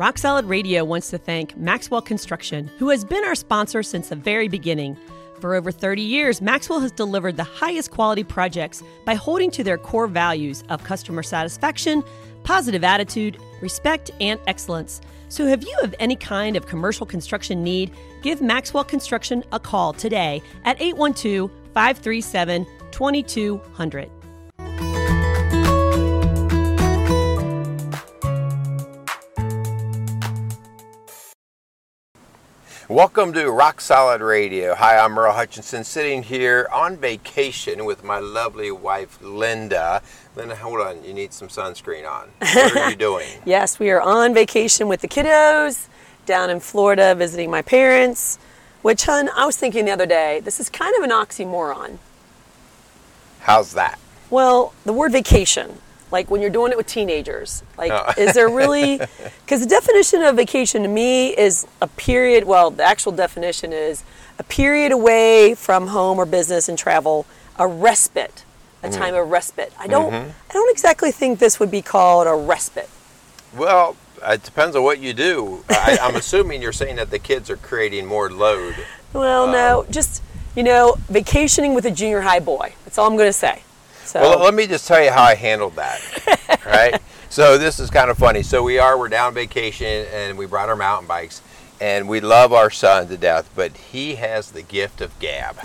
Rock Solid Radio wants to thank Maxwell Construction, who has been our sponsor since the very beginning. For over 30 years, Maxwell has delivered the highest quality projects by holding to their core values of customer satisfaction, positive attitude, respect, and excellence. So, if you have any kind of commercial construction need, give Maxwell Construction a call today at 812 537 2200. Welcome to Rock Solid Radio. Hi, I'm Merle Hutchinson, sitting here on vacation with my lovely wife, Linda. Linda, hold on, you need some sunscreen on. What are you doing? Yes, we are on vacation with the kiddos down in Florida visiting my parents. Which, hun, I was thinking the other day, this is kind of an oxymoron. How's that? Well, the word vacation, like when you're doing it with teenagers, like, Oh. is there really, because the definition of vacation to me is a period, well, the actual definition is a period away from home or business and travel, a respite, a Mm-hmm. time of respite. I don't, mm-hmm. I don't exactly think this would be called a respite. Well, uh, it depends on what you do. I, I'm assuming you're saying that the kids are creating more load. Well, no, um, just, you know, vacationing with a junior high boy. That's all I'm going to say. So, Well, let me just tell you how I handled that. right? So this is kind of funny. So we are we're down vacation and we brought our mountain bikes and we love our son to death, but he has the gift of gab.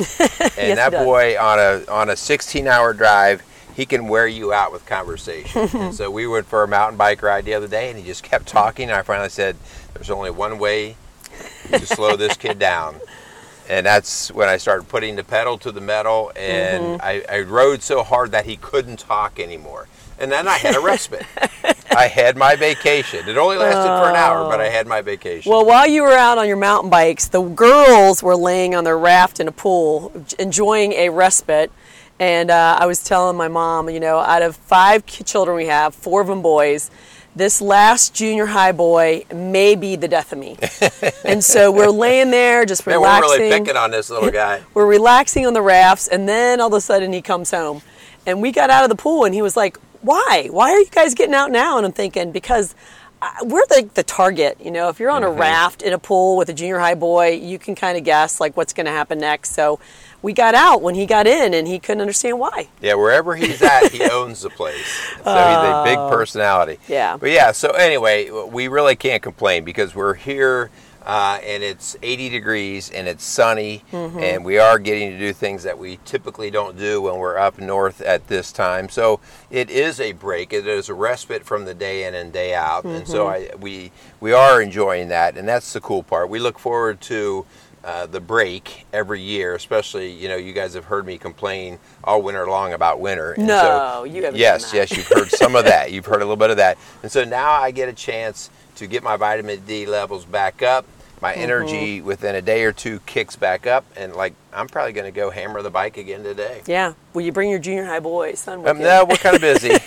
And he that boy on a on a 16-hour drive, he can wear you out with conversation. and so we went for a mountain bike ride the other day and he just kept talking and I finally said there's only one way to slow this kid down. And that's when I started putting the pedal to the metal, and I, I rode so hard that he couldn't talk anymore. And then I had a respite. I had my vacation. It only lasted for an hour, but I had my vacation. Well, while you were out on your mountain bikes, the girls were laying on their raft in a pool, enjoying a respite. And uh, I was telling my mom, you know, out of five children we have, four of them boys, this last junior high boy may be the death of me. and so we're laying there just Man, we're relaxing. really picking on this little guy. we're relaxing on the rafts, and then all of a sudden he comes home. And we got out of the pool, and he was like, Why? Why are you guys getting out now? And I'm thinking, Because uh, we're the, the target. You know, if you're on Mm-hmm. a raft in a pool with a junior high boy, you can kind of guess like what's going to happen next. So we got out when he got in, and he couldn't understand why. Yeah, wherever he's at, he owns the place. So he's a big personality. Yeah. But yeah, so anyway, we really can't complain because we're here uh, and it's 80 degrees and it's sunny and we are getting to do things that we typically don't do when we're up north at this time. So it is a break. It is a respite from the day in and day out. And so I, we we are enjoying that, and that's the cool part. We look forward to uh, the break every year, especially you know you guys have heard me complain all winter long about winter. And No, you haven't Yes, yes, you've heard some of that. You've heard a little bit of that, and so now I get a chance to get my vitamin D levels back up. My Mm-hmm. energy within a day or two kicks back up, and like I'm probably going to go hammer the bike again today. Yeah. Will you bring your junior high boy son with Um, no, we're kind of busy.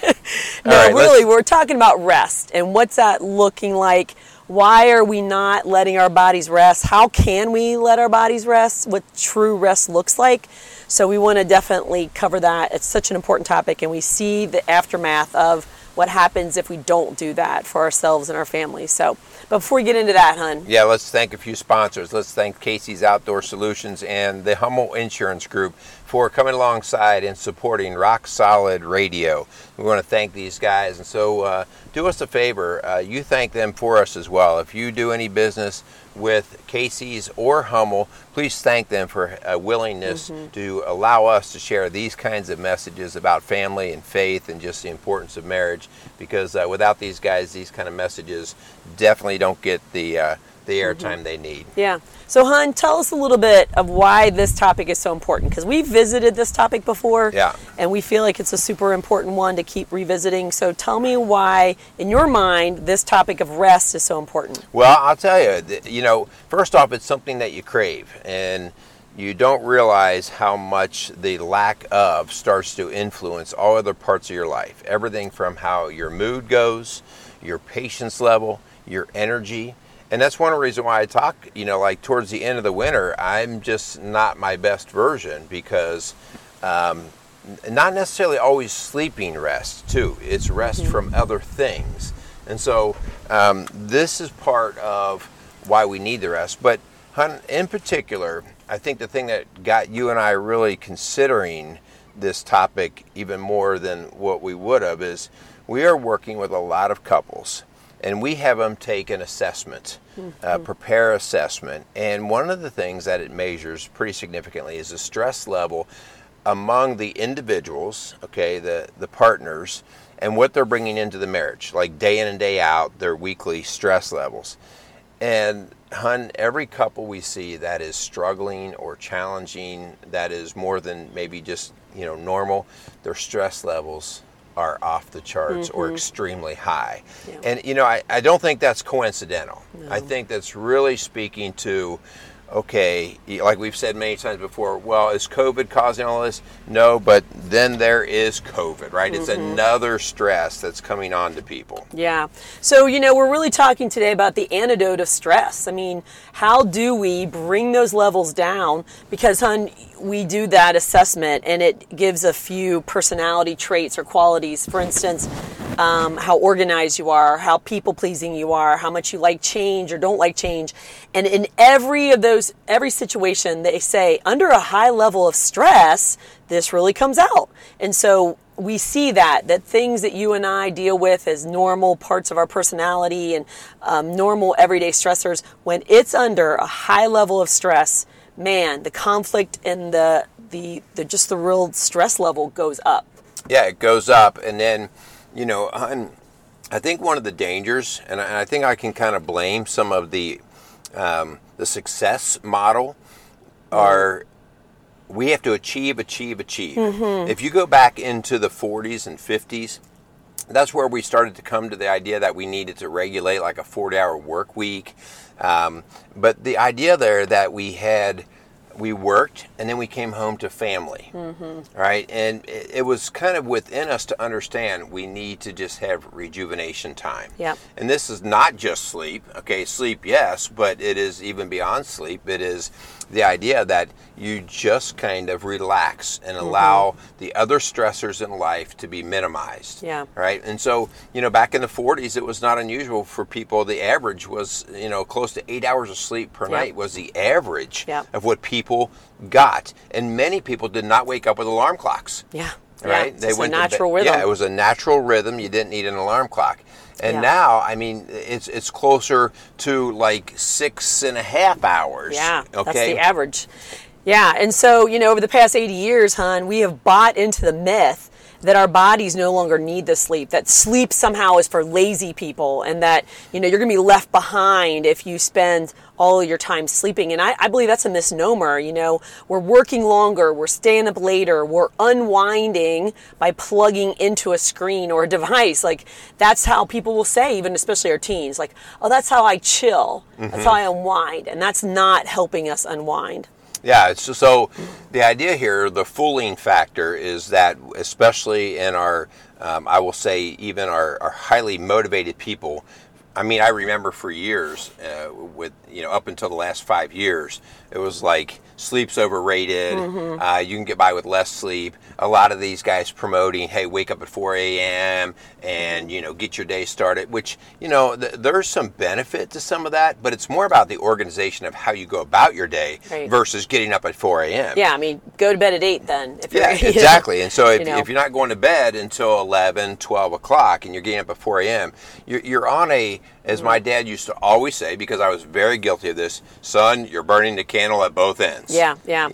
No, right, let's- really, we're talking about rest and what's that looking like? Why are we not letting our bodies rest? How can we let our bodies rest? What true rest looks like? So, we want to definitely cover that. It's such an important topic, and we see the aftermath of what happens if we don't do that for ourselves and our families. So, but before we get into that, hun, Yeah, let's thank a few sponsors. Let's thank Casey's Outdoor Solutions and the Hummel Insurance Group for coming alongside and supporting Rock Solid Radio. We want to thank these guys. And so, uh, do us a favor, uh, you thank them for us as well. If you do any business with Casey's or Hummel, please thank them for a willingness to allow us to share these kinds of messages about family and faith and just the importance of marriage. Because uh, without these guys, these kind of messages definitely don't get the uh, the airtime they need. Yeah. So, hun, tell us a little bit of why this topic is so important because we've visited this topic before. Yeah. And we feel like it's a super important one to keep revisiting. So, tell me why, in your mind, this topic of rest is so important. Well, I'll tell you, you know, first off, it's something that you crave, and you don't realize how much the lack of starts to influence all other parts of your life. Everything from how your mood goes, your patience level, your energy. And that's one reason why I talk, you know, like towards the end of the winter, I'm just not my best version because um, not necessarily always sleeping rest, too. It's rest from other things. And so um, this is part of why we need the rest. But in particular, I think the thing that got you and I really considering this topic even more than what we would have is we are working with a lot of couples and we have them take an assessment, mm-hmm. uh, prepare assessment. And one of the things that it measures pretty significantly is the stress level among the individuals, okay, the, the partners, and what they're bringing into the marriage, like day in and day out, their weekly stress levels. And hun, every couple we see that is struggling or challenging, that is more than maybe just you know normal, their stress levels are off the charts mm-hmm. or extremely high. Yeah. And you know, I, I don't think that's coincidental. No. I think that's really speaking to okay, like we've said many times before, well, is COVID causing all this? No, but then there is COVID, right? Mm-hmm. It's another stress that's coming on to people. Yeah. So, you know, we're really talking today about the antidote of stress. I mean, how do we bring those levels down? Because, hon, we do that assessment and it gives a few personality traits or qualities. For instance, um, how organized you are, how people pleasing you are, how much you like change or don't like change. And in every of those, every situation, they say under a high level of stress, this really comes out. And so we see that that things that you and I deal with as normal parts of our personality and um, normal everyday stressors, when it's under a high level of stress, man, the conflict and the the, the just the real stress level goes up. Yeah, it goes up, and then you know, I think one of the dangers, and I think I can kind of blame some of the um, the success model, are we have to achieve, achieve, achieve. Mm-hmm. If you go back into the 40s and 50s, that's where we started to come to the idea that we needed to regulate like a 40 hour work week. Um, but the idea there that we had we worked and then we came home to family. Mm-hmm. right? And it, it, was kind of within us to understand we need to just have rejuvenation time. Yeah and this is not just sleep. Okay sleep yes but it is even beyond sleep. It is the idea that you just kind of relax and mm-hmm. allow mm-hmm. the other stressors in life to be minimized. Yeah. Right. And so, you know, back in the 40s, it was not unusual for people. The average was, you know, close to eight hours of sleep per night was the average of what people got. And many people did not wake up with alarm clocks. Yeah. Right. Yeah, they went a natural rhythm. Yeah, it was a natural rhythm. You didn't need an alarm clock. And yeah. now, I mean, it's it's closer to like six and a half hours. Yeah, okay? that's the average. Yeah, and so you know, over the past eighty years, hon, we have bought into the myth that our bodies no longer need the sleep, that sleep somehow is for lazy people, and that, you know, you're going to be left behind if you spend all your time sleeping. And I, I, believe that's a misnomer. You know, we're working longer, we're staying up later, we're unwinding by plugging into a screen or a device. Like, that's how people will say, even especially our teens, like, oh, that's how I chill, mm-hmm. that's how I unwind. And that's not helping us unwind. Yeah, so the idea here, the fooling factor, is that especially in our, um, I will say, even our, our, highly motivated people. I mean, I remember for years, uh, with you know, up until the last five years, it was like sleep's overrated. Mm-hmm. Uh, you can get by with less sleep. A lot of these guys promoting, hey, wake up at 4 a.m. and you know get your day started. Which you know th- there's some benefit to some of that, but it's more about the organization of how you go about your day right. versus getting up at 4 a.m. Yeah, I mean, go to bed at eight then. If yeah, exactly. and so if, you know. if, you're not going to bed until 11, 12 o'clock, and you're getting up at 4 a.m., you're, you're on a as my dad used to always say, because I was very guilty of this, son, you're burning the candle at both ends. Yeah, yeah.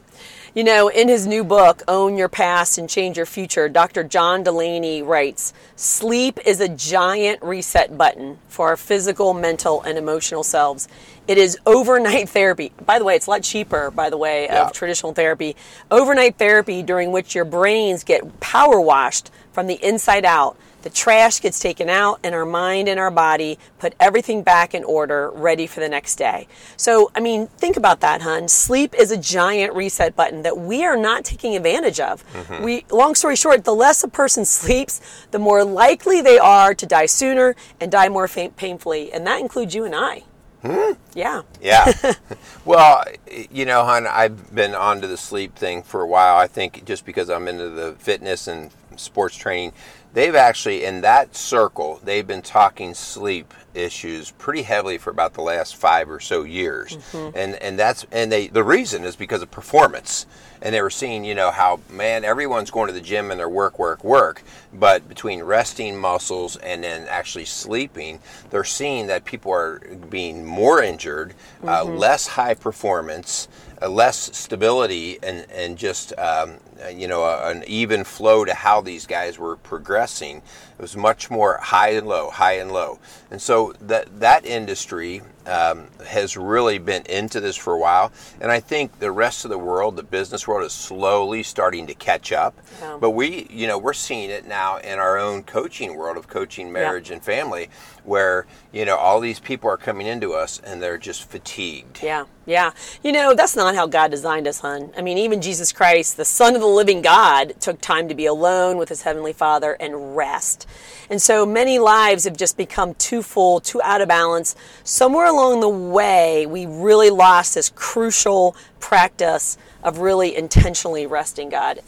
You know, in his new book, Own Your Past and Change Your Future, Dr. John Delony writes Sleep is a giant reset button for our physical, mental, and emotional selves. It is overnight therapy. By the way, it's a lot cheaper, by the way, yeah. of traditional therapy. Overnight therapy during which your brains get power washed from the inside out the trash gets taken out, and our mind and our body put everything back in order, ready for the next day. So, I mean, think about that, hun. Sleep is a giant reset button that we are not taking advantage of. Mm-hmm. We, long story short, the less a person sleeps, the more likely they are to die sooner and die more painfully, and that includes you and I. Hmm? Yeah. Yeah. well, you know, hon, I've been onto the sleep thing for a while. I think just because I'm into the fitness and sports training, they've actually in that circle they've been talking sleep issues pretty heavily for about the last five or so years mm-hmm. and and that's and they the reason is because of performance and they were seeing you know how man everyone's going to the gym and their work work work but between resting muscles and then actually sleeping they're seeing that people are being more injured uh, mm-hmm. uh, less high performance less stability and and just um, you know a, an even flow to how these guys were progressing. It was much more high and low, high and low, and so that that industry um, has really been into this for a while. And I think the rest of the world, the business world, is slowly starting to catch up. Yeah. But we, you know, we're seeing it now in our own coaching world of coaching marriage yeah. and family, where you know all these people are coming into us and they're just fatigued. Yeah, yeah. You know, that's not how God designed us, hon. I mean, even Jesus Christ, the Son of the Living God, took time to be alone with His heavenly Father and rest. And so many lives have just become too full, too out of balance. Somewhere along the way, we really lost this crucial practice of really intentionally resting God,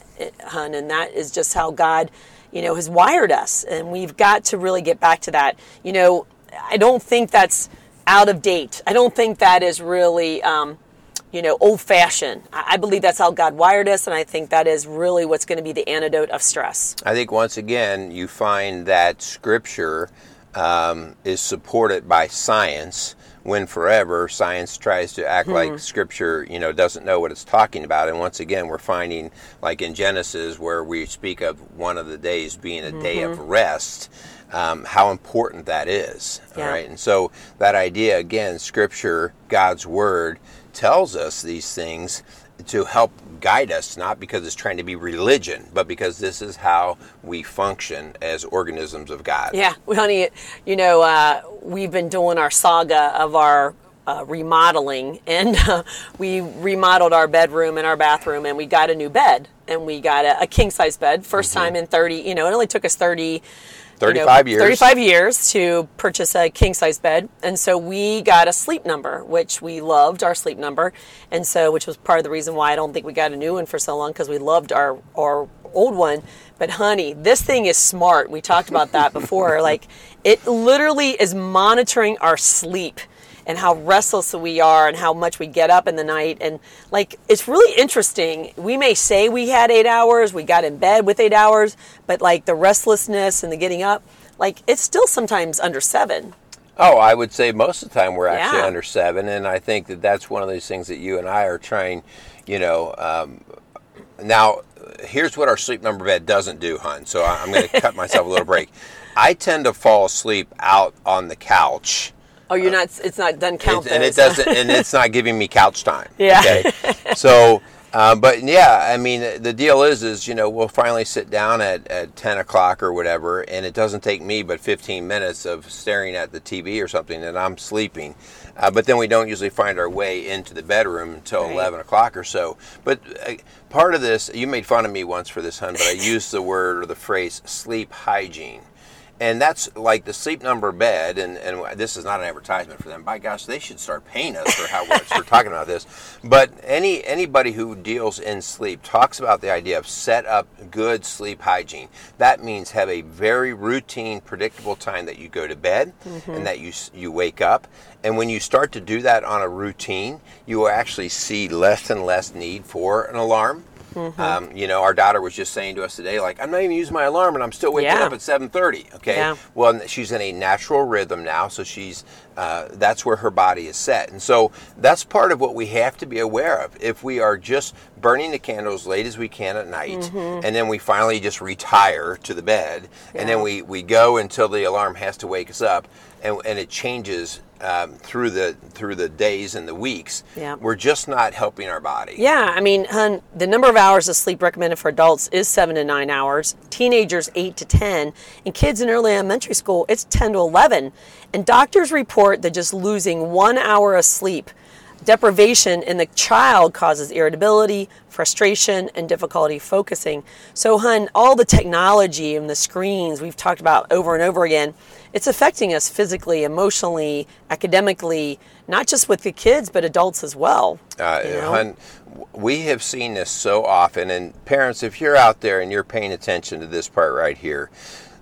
hun. And that is just how God, you know, has wired us. And we've got to really get back to that. You know, I don't think that's out of date. I don't think that is really. Um, you know, old fashioned. I believe that's how God wired us, and I think that is really what's going to be the antidote of stress. I think once again, you find that Scripture um, is supported by science. When forever science tries to act hmm like Scripture, you know, doesn't know what it's talking about. And once again, we're finding, like in Genesis, where we speak of one of the days being a mm-hmm. day of mm-hmm. rest. Um, how important that is. Yeah. All right. And so that idea, again, scripture, God's word, tells us these things to help guide us, not because it's trying to be religion, but because this is how we function as organisms of God. Yeah, well, honey, you know, uh, we've been doing our saga of our uh, remodeling, and uh, we remodeled our bedroom and our bathroom, and we got a new bed, and we got a, a king size bed, 1st mm-hmm. time in 30, you know, it only took us 30 35 you know, years. 35 years to purchase a king size bed. And so we got a sleep number, which we loved our sleep number. And so, which was part of the reason why I don't think we got a new one for so long because we loved our, our old one. But honey, this thing is smart. We talked about that before. like, it literally is monitoring our sleep and how restless we are and how much we get up in the night. And like, it's really interesting. We may say we had eight hours, we got in bed with eight hours, but like the restlessness and the getting up, like it's still sometimes under seven. Oh, I would say most of the time we're actually yeah. under seven, and I think that that's one of those things that you and I are trying. You know, um, now here's what our sleep number bed doesn't do, hun. So I'm going to cut myself a little break. I tend to fall asleep out on the couch Oh, you're not. It's not done count. and it doesn't. and it's not giving me couch time. Yeah. Okay. so, uh, but yeah, I mean, the deal is, is you know, we'll finally sit down at, at ten o'clock or whatever, and it doesn't take me but fifteen minutes of staring at the TV or something, and I'm sleeping. Uh, but then we don't usually find our way into the bedroom until right. 11 o'clock or so. But uh, part of this, you made fun of me once for this, hun, but I used the word or the phrase sleep hygiene and that's like the sleep number bed and, and this is not an advertisement for them. By gosh they should start paying us for how much we're talking about this. But any anybody who deals in sleep talks about the idea of set up good sleep hygiene. That means have a very routine predictable time that you go to bed mm-hmm. and that you you wake up. And when you start to do that on a routine you will actually see less and less need for an alarm Mm-hmm. Um, you know, our daughter was just saying to us today, like, I'm not even using my alarm, and I'm still waking yeah. up at 7:30. Okay, yeah. well, she's in a natural rhythm now, so she's uh, that's where her body is set, and so that's part of what we have to be aware of. If we are just burning the candles late as we can at night, mm-hmm. and then we finally just retire to the bed, yeah. and then we we go until the alarm has to wake us up, and, and it changes um, through the through the days and the weeks. Yeah. We're just not helping our body. Yeah, I mean, hun, the number of hours of sleep recommended for adults is seven to nine hours. Teenagers eight to ten, and kids in early elementary school it's ten to eleven. And doctors report that just losing one hour of sleep deprivation in the child causes irritability, frustration, and difficulty focusing. So, hun, all the technology and the screens we've talked about over and over again it's affecting us physically, emotionally, academically, not just with the kids, but adults as well. Uh, you know? hun, we have seen this so often, and parents, if you're out there and you're paying attention to this part right here,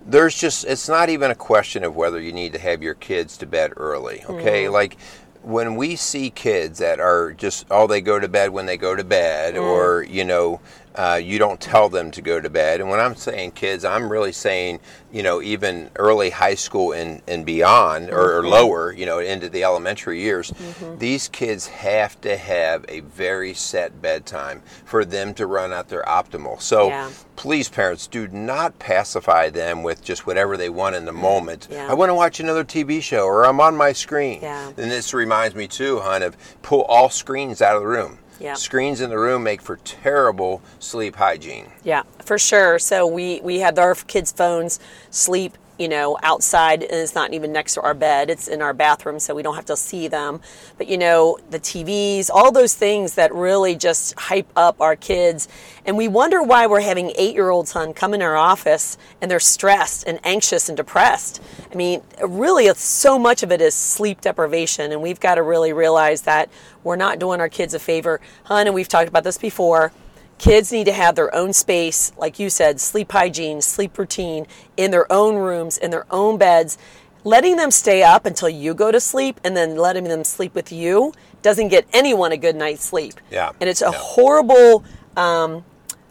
there's just it's not even a question of whether you need to have your kids to bed early okay? Mm. Like when we see kids that are just oh they go to bed when they go to bed mm. or you know uh, you don't tell them to go to bed. And when i'm saying kids i'm really saying you know even early high school and, and beyond or, or mm-hmm. lower you know into the elementary years mm-hmm. these kids have to have a very set bedtime for them to run at their optimal. So Yeah. please parents do not pacify them with just whatever they want in the mm-hmm. moment. Yeah. i want to watch another tv show or i'm on my screen. Yeah. and this reminds me too hon of pull all screens out of the room Yeah. screens in the room make for terrible sleep hygiene Yeah, for sure. So we we had our kids' phones sleep, you know, outside, and it's not even next to our bed. It's in our bathroom, so we don't have to see them. But you know, the TVs, all those things that really just hype up our kids, and we wonder why we're having eight-year-olds son come in our office and they're stressed and anxious and depressed. I mean, really, so much of it is sleep deprivation, and we've got to really realize that we're not doing our kids a favor, hun. And we've talked about this before. Kids need to have their own space, like you said, sleep hygiene, sleep routine in their own rooms, in their own beds. Letting them stay up until you go to sleep and then letting them sleep with you doesn't get anyone a good night's sleep. Yeah, And it's a yeah. horrible, um,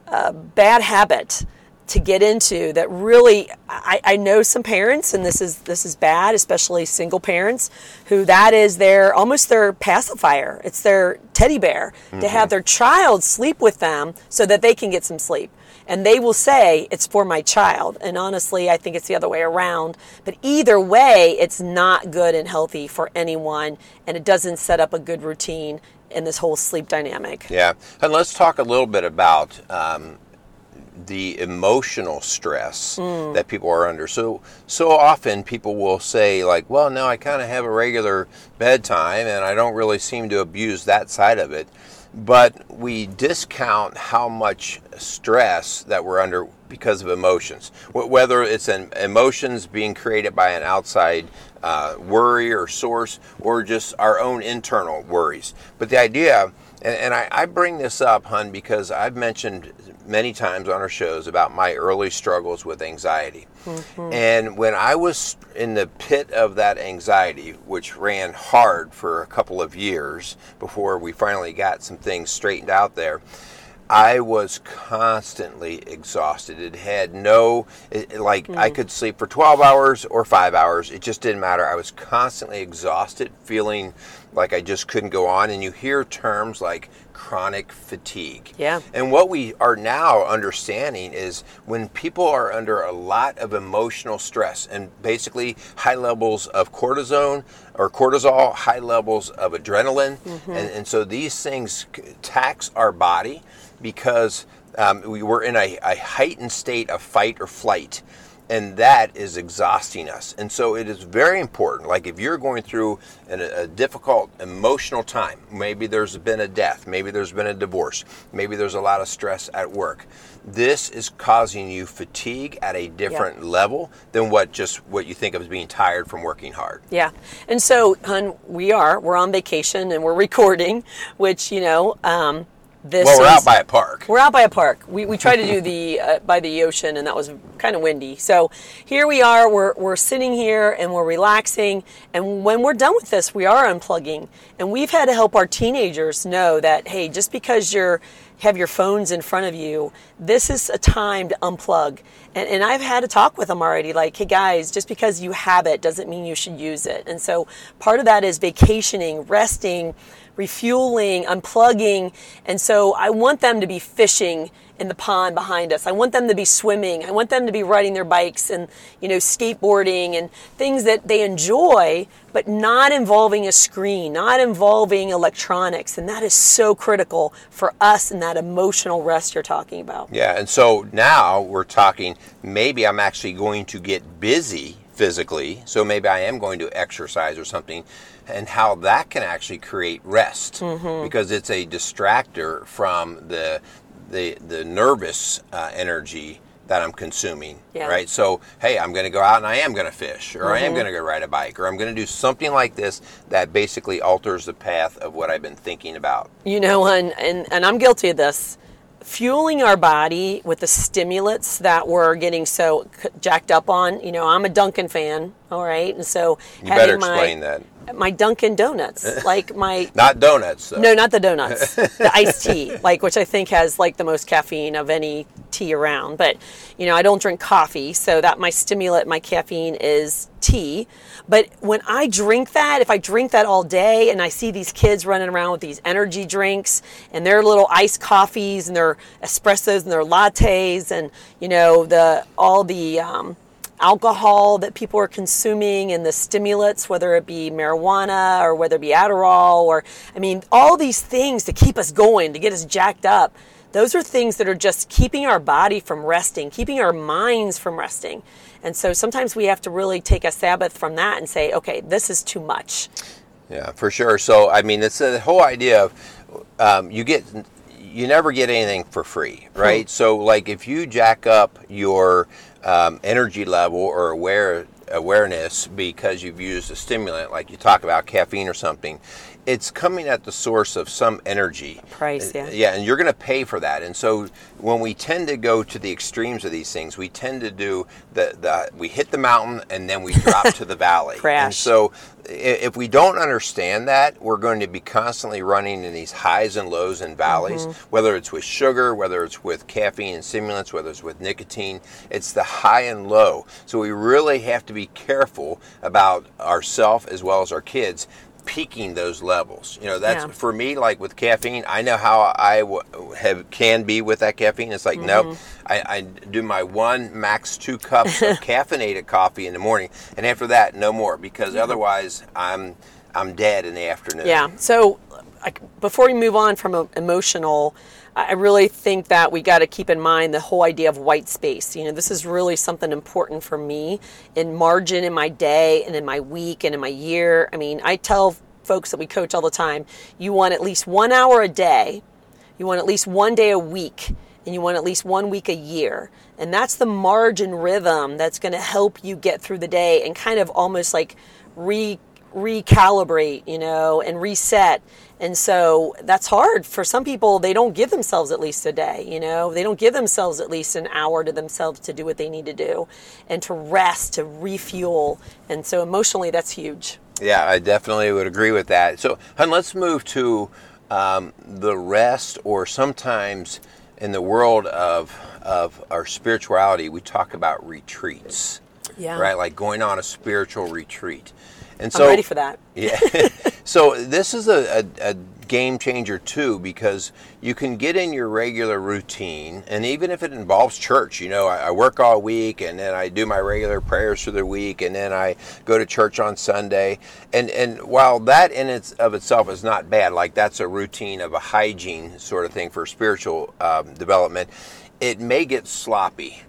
uh, bad habit to get into that really I, I know some parents and this is this is bad especially single parents who that is their almost their pacifier. It's their teddy bear. To have their child sleep with them so that they can get some sleep. And they will say it's for my child. And honestly i think it's the other way around. But either way it's not good and healthy for anyone and it doesn't set up a good routine in this whole sleep dynamic. Yeah. And let's talk a little bit about um, the emotional stress Mm. that people are under. So so often people will say like, "Well, no, I kind of have a regular bedtime and I don't really seem to abuse that side of it." But we discount how much stress that we're under because of emotions. Whether it's an emotions being created by an outside uh, worry or source, or just our own internal worries. But the idea, and, and I, I bring this up, hun, because I've mentioned many times on our shows about my early struggles with anxiety. Mm-hmm. And when I was in the pit of that anxiety, which ran hard for a couple of years before we finally got some things straightened out there, I was constantly exhausted. It had no, it, like, I mm. could sleep for 12 hours or five hours. It just didn't matter. I was constantly exhausted, feeling like I just couldn't go on. And you hear terms like chronic fatigue. Yeah. And what we are now understanding is when people are under a lot of emotional stress and basically high levels of cortisone or cortisol, high levels of adrenaline, mm-hmm. and, and so these things tax our body because um, we were in a, a heightened state of fight or flight. And that is exhausting us. And so it is very important. Like if you're going through an, a difficult emotional time, maybe there's been a death, maybe there's been a divorce, maybe there's a lot of stress at work. This is causing you fatigue at a different level than what just what you think of as being tired from working hard. Yeah. And so, hun, we are. We're on vacation and we're recording, which, you know, um, this Well, we're out by a park. We're out by a park. We, we tried to do the uh, by the ocean, and that was kind of windy. So here we are. We're, we're sitting here and we're relaxing. And when we're done with this, we are unplugging. And we've had to help our teenagers know that hey, just because you're have your phones in front of you, this is a time to unplug. And, and I've had to talk with them already, like, hey guys, just because you have it doesn't mean you should use it. And so part of that is vacationing, resting, refueling, unplugging. And so I want them to be fishing in the pond behind us. I want them to be swimming. I want them to be riding their bikes and, you know, skateboarding and things that they enjoy, but not involving a screen, not involving electronics. And that is so critical for us in that emotional rest you're talking about. Yeah, and so now we're talking maybe I'm actually going to get busy physically, so maybe I am going to exercise or something, and how that can actually create rest because it's a distractor from the the the nervous uh, energy that I'm consuming, Yeah. right? So, hey, I'm going to go out and I am going to fish, or I am going to go ride a bike, or I'm going to do something like this that basically alters the path of what I've been thinking about. You know, and, and, and I'm guilty of this. Fueling our body with the stimulants that we're getting so jacked up on. You know, I'm a Dunkin' fan, all right, and so you better explain my, that my Dunkin' Donuts, like my not donuts. Though. No, not the donuts. the iced tea, like which I think has like the most caffeine of any tea around. But you know, I don't drink coffee, so that my stimulant, my caffeine is tea. But when I drink that, if I drink that all day, and I see these kids running around with these energy drinks and their little iced coffees and their espressos and their lattes, and you know the all the um, alcohol that people are consuming and the stimulants, whether it be marijuana or whether it be Adderall, or I mean, all these things to keep us going, to get us jacked up. Those are things that are just keeping our body from resting, keeping our minds from resting. And so sometimes we have to really take a Sabbath from that and say, okay, this is too much. Yeah, for sure. So, I mean, it's the whole idea of um, you get you never get anything for free, right? Hmm. So, like if you jack up your um, energy level or aware awareness because you've used a stimulant, like you talk about caffeine or something, it's coming at the source of some energy. Price, yeah. Yeah, and you're going to pay for that. And so when we tend to go to the extremes of these things, we tend to do the, the we hit the mountain and then we drop to the valley. Crash. And so if we don't understand that, we're going to be constantly running in these highs and lows and valleys, mm-hmm. whether it's with sugar, whether it's with caffeine and stimulants, whether it's with nicotine. It's the high and low. So we really have to be careful about ourselves as well as our kids peaking those levels. You know, that's yeah. for me. Like with caffeine, I know how I w- have can be with that caffeine. It's like, mm-hmm. nope. I, I, do my one max two cups of caffeinated coffee in the morning, and after that, no more because otherwise, I'm I'm dead in the afternoon. Yeah. So, like, before we move on from emotional. I really think that we got to keep in mind the whole idea of white space. You know, this is really something important for me in margin in my day and in my week and in my year. I mean, I tell folks that we coach all the time you want at least one hour a day, you want at least one day a week, and you want at least one week a year. And that's the margin rhythm that's going to help you get through the day and kind of almost like re recalibrate, you know, and reset. And so that's hard for some people. They don't give themselves at least a day, you know, they don't give themselves at least an hour to themselves to do what they need to do and to rest, to refuel. And so emotionally, that's huge. Yeah, I definitely would agree with that. So, hun, let's move to um, the rest, or sometimes in the world of of our spirituality, we talk about retreats. Yeah. Right, like going on a spiritual retreat. And so, I'm ready for that. yeah. so this is a, a, a, game changer too because you can get in your regular routine, and even if it involves church, you know, I, I work all week and then I do my regular prayers for the week, and then I go to church on Sunday. And and while that in its of itself is not bad, like that's a routine of a hygiene sort of thing for spiritual um, development, it may get sloppy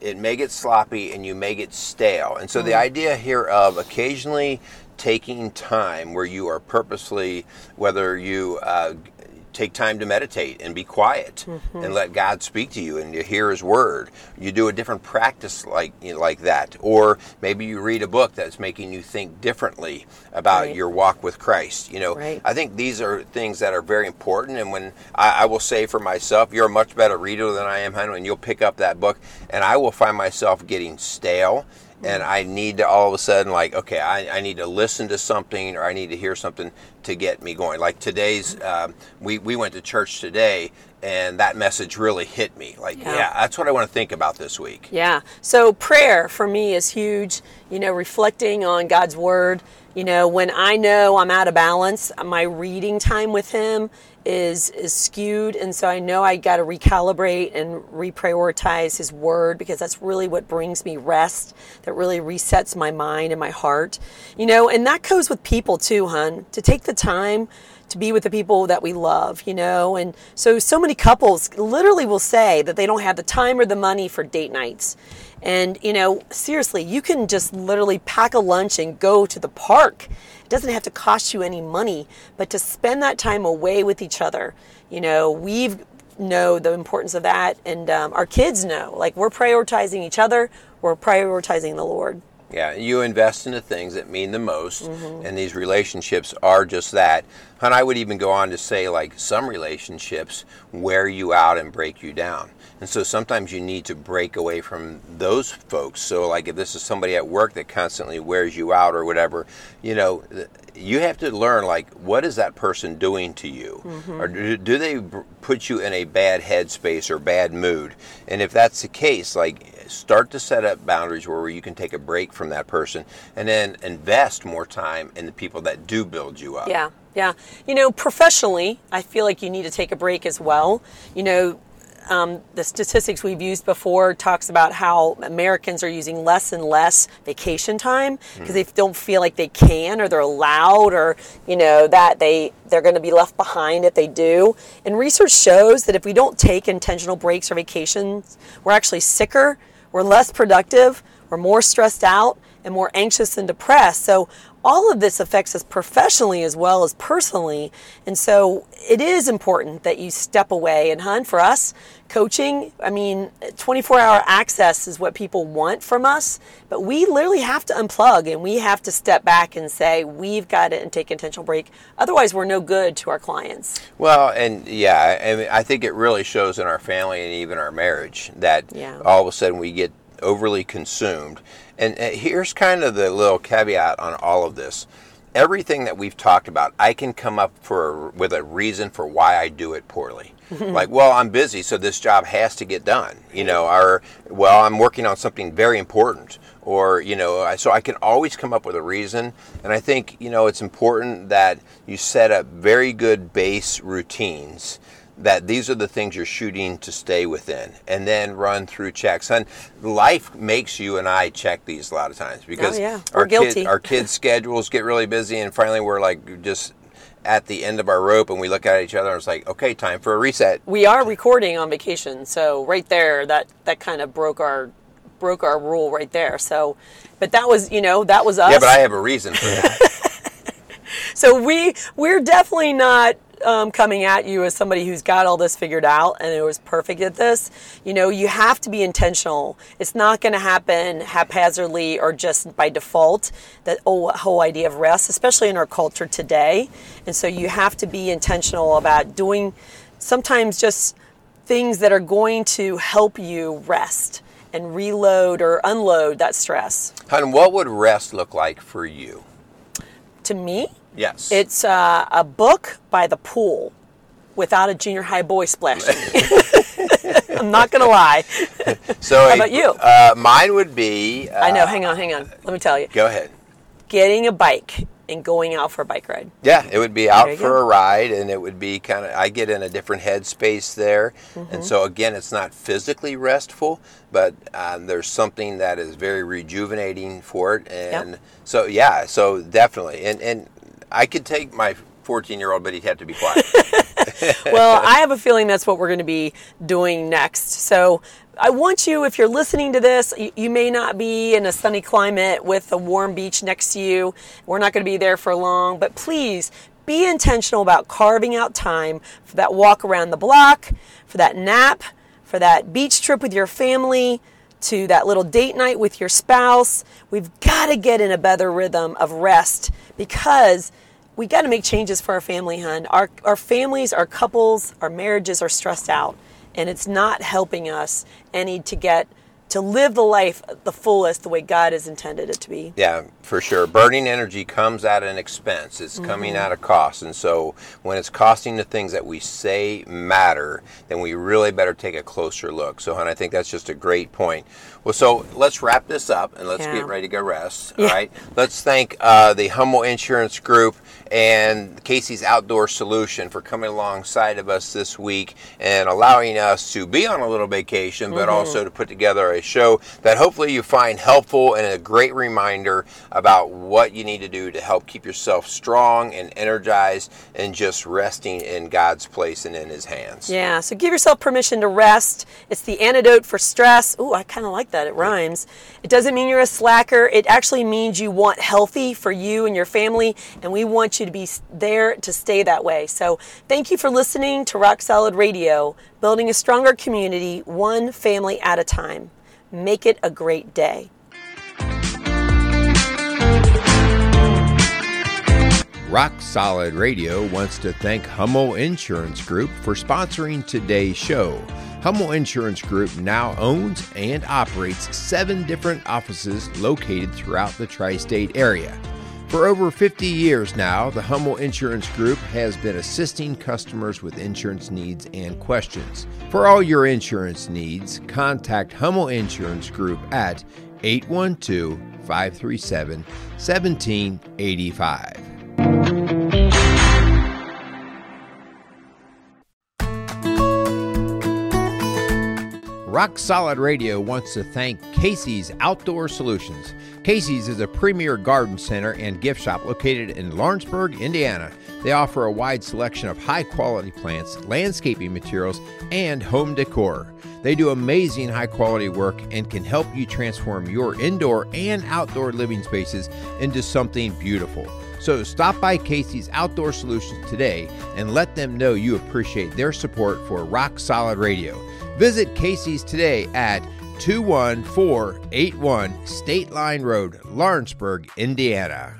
it may get sloppy and you may get stale. And so mm the idea here of occasionally taking time where you are purposely, whether you uh, take time to meditate and be quiet mm-hmm. and let God speak to you and you hear His Word. You do a different practice like you know, like that, or maybe you read a book that's making you think differently about right. your walk with Christ. You know, right. I think these are things that are very important. And when I, I, will say for myself, you're a much better reader than I am, Henry, and you'll pick up that book, and I will find myself getting stale and I need to all of a sudden like okay I, I need to listen to something or I need to hear something to get me going. Like today's um, we, we went to church today and that message really hit me. Like yeah. yeah that's what I want to think about this week. Yeah. So prayer for me is huge you know reflecting on God's word. You know when I know I'm out of balance my reading time with him is is skewed. And so I know I got to recalibrate and reprioritize his word because that's really what brings me rest that really resets my mind and my heart. You know and that goes with people too hun to take the time to be with the people that we love, you know? And so, so many couples literally will say that they don't have the time or the money for date nights. And, you know, seriously, you can just literally pack a lunch and go to the park. It doesn't have to cost you any money, but to spend that time away with each other. You know, we've know the importance of that, and um, our kids know. Like, we're prioritizing each other, we're prioritizing the Lord. Yeah, you invest in the things that mean the most, Mm-hmm. and these relationships are just that. And I would even go on to say, like, some relationships wear you out and break you down. And so sometimes you need to break away from those folks. So, like, if this is somebody at work that constantly wears you out or whatever, you know, you have to learn, like, what is that person doing to you? Mm-hmm. Or do, do they put you in a bad headspace or bad mood? And if that's the case, like, start to set up boundaries where you can take a break from that person and then invest more time in the people that do build you up. Yeah, yeah. You know, professionally, I feel like you need to take a break as well. You know, um, the statistics we've used before talks about how Americans are using less and less vacation time because they don't feel like they can or they're allowed or you know that they they're going to be left behind if they do. And research shows that if we don't take intentional breaks or vacations, we're actually sicker, we're less productive, we're more stressed out, and more anxious and depressed. So all of this affects us professionally as well as personally. And so it is important that you step away. And, hun, for us, coaching, I mean, 24 hour access is what people want from us, but we literally have to unplug and we have to step back and say, we've got to take intentional break. Otherwise, we're no good to our clients. Well, and yeah, I, mean, I think it really shows in our family and even our marriage that Yeah. all of a sudden we get overly consumed. And uh, here's kind of the little caveat on all of this. Everything that we've talked about, I can come up for with a reason for why I do it poorly. like, well, I'm busy, so this job has to get done. You know, or well, I'm working on something very important, or you know, so I can always come up with a reason. And I think you know it's important that you set up very good base routines that these are the things you're shooting to stay within and then run through checks and life makes you and i check these a lot of times because Oh, yeah. our, guilty. Kid, our kids schedules get really busy and finally we're like just at the end of our rope and we look at each other and it's like okay time for a reset We are recording on vacation, so right there, that, that kind of broke our broke our rule right there. So, but that was, you know, that was us. yeah but i have a reason for that So we we're definitely not um, coming at you as somebody who's got all this figured out and it was perfect at this. You know, you have to be intentional. It's not going to happen haphazardly or just by default. That whole idea of rest, especially in our culture today, and so you have to be intentional about doing sometimes just things that are going to help you rest and reload or unload that stress. Hun, what would rest look like for you To me, yes It's uh, a book by the pool without a junior high boy splashing. I'm not going to lie. so how about you? uh, mine would be uh, I know, hang on, hang on. Let me tell you. go ahead Getting a bike and going out for a bike ride. Yeah, it would be out for go. a ride, and it would be kind of. I get in a different headspace there, Mm-hmm. and so again, it's not physically restful, but um, there's something that is very rejuvenating for it, and so yeah, so definitely, and and I could take my 14 year old, but he'd have to be quiet. well, I have a feeling that's what we're going to be doing next. So I want you, if you're listening to this, you, you may not be in a sunny climate with a warm beach next to you. We're not going to be there for long, but please be intentional about carving out time for that walk around the block, for that nap, for that beach trip with your family. To that little date night with your spouse. We've got to get in a better rhythm of rest because we got to make changes for our family, hun. Our, our families, our couples, our marriages are stressed out, and it's not helping us any to get to live the life the fullest the way God has intended it to be. Yeah, for sure. Burning energy comes at an expense. It's coming Mm-hmm. at a cost. And so when it's costing the things that we say matter, then we really better take a closer look. So, hon, I think that's just a great point. Well, so let's wrap this up and let's Yeah. get ready to go rest. Yeah. All right. Let's thank uh, the Hummel Insurance Group and Casey's Outdoor Solution for coming alongside of us this week and allowing us to be on a little vacation, but mm-hmm. also to put together a show that hopefully you find helpful and a great reminder about what you need to do to help keep yourself strong and energized and just resting in God's place and in His hands. Yeah, so give yourself permission to rest. It's the antidote for stress. Ooh, I kind of like that. It rhymes. It doesn't mean you're a slacker. It actually means you want healthy for you and your family, and we want want you to be there to stay that way. So thank you for listening to Rock Solid Radio, building a stronger community, one family at a time. Make it a great day. Rock Solid Radio wants to thank Hummel Insurance Group for sponsoring today's show. Hummel Insurance Group now owns and operates seven different offices located throughout the tri state area. For over 50 years now, the Hummel Insurance Group has been assisting customers with insurance needs and questions. For all your insurance needs, contact Hummel Insurance Group at 812 537 1785. Rock Solid Radio wants to thank Casey's Outdoor Solutions. Casey's is a premier garden center and gift shop located in Lawrenceburg, Indiana. They offer a wide selection of high quality plants, landscaping materials, and home decor. They do amazing high quality work and can help you transform your indoor and outdoor living spaces into something beautiful. So stop by Casey's Outdoor Solutions today and let them know you appreciate their support for Rock Solid Radio. Visit Casey's today at 21481 State Line Road, Lawrenceburg, Indiana.